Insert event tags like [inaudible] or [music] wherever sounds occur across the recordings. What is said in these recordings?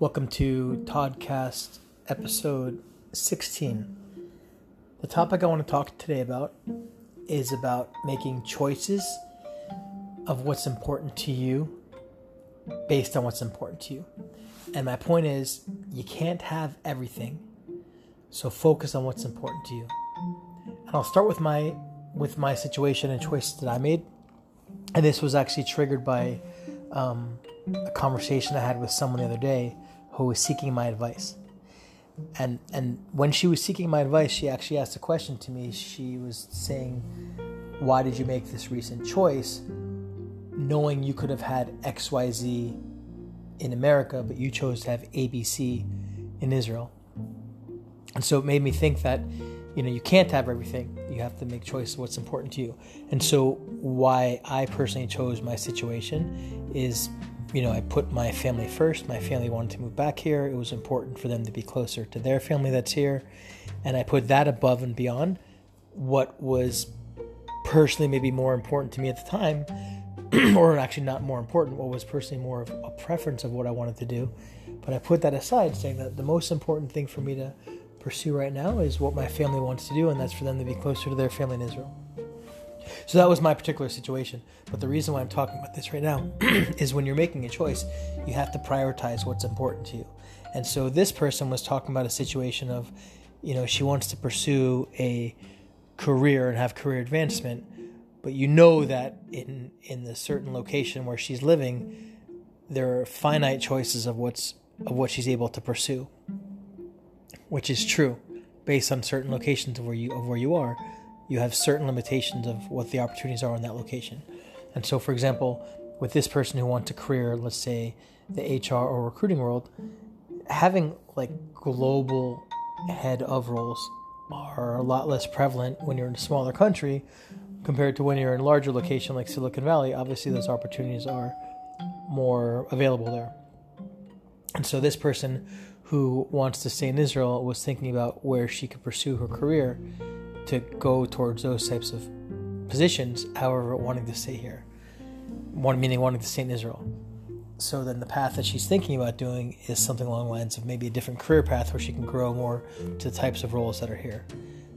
Welcome to Toddcast episode 16. The topic I want to talk today about is about making choices of what's important to you based on what's important to you. And my point is, you can't have everything. So focus on what's important to you. And I'll start with my with my situation and choices that I made. And this was actually triggered by um, a conversation I had with someone the other day who was seeking my advice. And and when she was seeking my advice, she actually asked a question to me. She was saying, "Why did you make this recent choice, knowing you could have had X, Y, Z in America, but you chose to have ABC in Israel?" And so it made me think that, you know, you can't have everything. You have to make choices what's important to you. And so why I personally chose my situation is you know, I put my family first. My family wanted to move back here. It was important for them to be closer to their family that's here. And I put that above and beyond what was personally maybe more important to me at the time, [clears throat] or actually not more important, what was personally more of a preference of what I wanted to do. But I put that aside, saying that the most important thing for me to pursue right now is what my family wants to do, and that's for them to be closer to their family in Israel. So that was my particular situation. But the reason why I'm talking about this right now [clears throat] is when you're making a choice, you have to prioritize what's important to you. And so this person was talking about a situation of, you know, she wants to pursue a career and have career advancement, but you know that in in the certain location where she's living, there are finite choices of what's of what she's able to pursue, which is true based on certain locations of where you of where you are you have certain limitations of what the opportunities are in that location. And so, for example, with this person who wants a career, let's say the HR or recruiting world, having like global head of roles are a lot less prevalent when you're in a smaller country compared to when you're in a larger location like Silicon Valley. Obviously, those opportunities are more available there. And so, this person who wants to stay in Israel was thinking about where she could pursue her career to go towards those types of positions, however, wanting to stay here, one meaning wanting to stay in Israel. So then the path that she's thinking about doing is something along the lines of maybe a different career path where she can grow more to the types of roles that are here.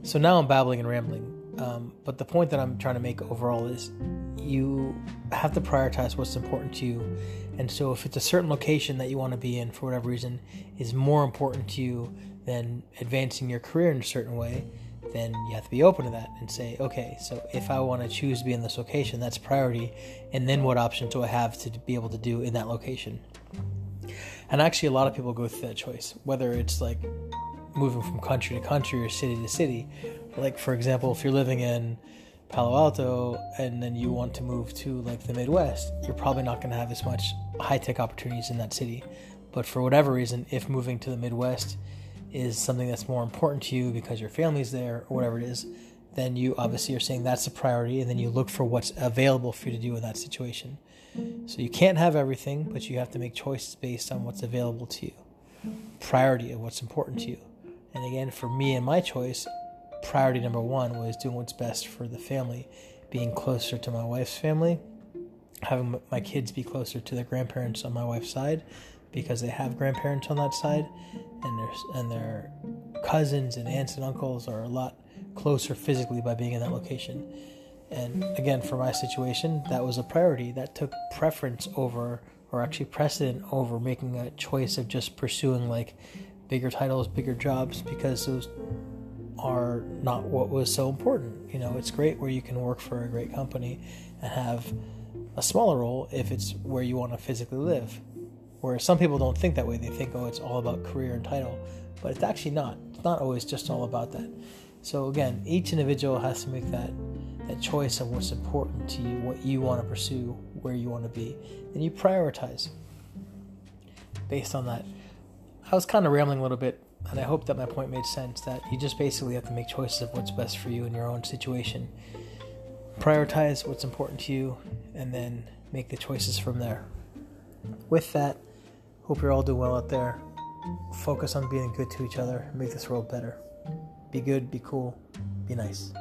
So now I'm babbling and rambling, um, but the point that I'm trying to make overall is you have to prioritize what's important to you. And so if it's a certain location that you want to be in for whatever reason is more important to you than advancing your career in a certain way, then you have to be open to that and say, okay, so if I want to choose to be in this location, that's priority. And then what options do I have to be able to do in that location? And actually, a lot of people go through that choice, whether it's like moving from country to country or city to city. Like, for example, if you're living in Palo Alto and then you want to move to like the Midwest, you're probably not going to have as much high tech opportunities in that city. But for whatever reason, if moving to the Midwest is something that's more important to you because your family's there or whatever it is, then you obviously are saying that's a priority and then you look for what's available for you to do in that situation. So you can't have everything, but you have to make choices based on what's available to you. Priority of what's important to you. And again, for me and my choice, priority number one was doing what's best for the family, being closer to my wife's family, having my kids be closer to their grandparents on my wife's side, because they have grandparents on that side, and their and their cousins and aunts and uncles are a lot closer physically by being in that location. And again, for my situation, that was a priority. That took preference over, or actually precedent over, making a choice of just pursuing like bigger titles, bigger jobs, because those are not what was so important. You know, it's great where you can work for a great company and have a smaller role if it's where you want to physically live. Where some people don't think that way. They think, oh, it's all about career and title. But it's actually not. It's not always just all about that. So again, each individual has to make that that choice of what's important to you, what you want to pursue, where you want to be. And you prioritize based on that. I was kind of rambling a little bit, and I hope that my point made sense that you just basically have to make choices of what's best for you in your own situation. Prioritize what's important to you, and then make the choices from there. With that, Hope you're all doing well out there. Focus on being good to each other, make this world better. Be good, be cool, be nice.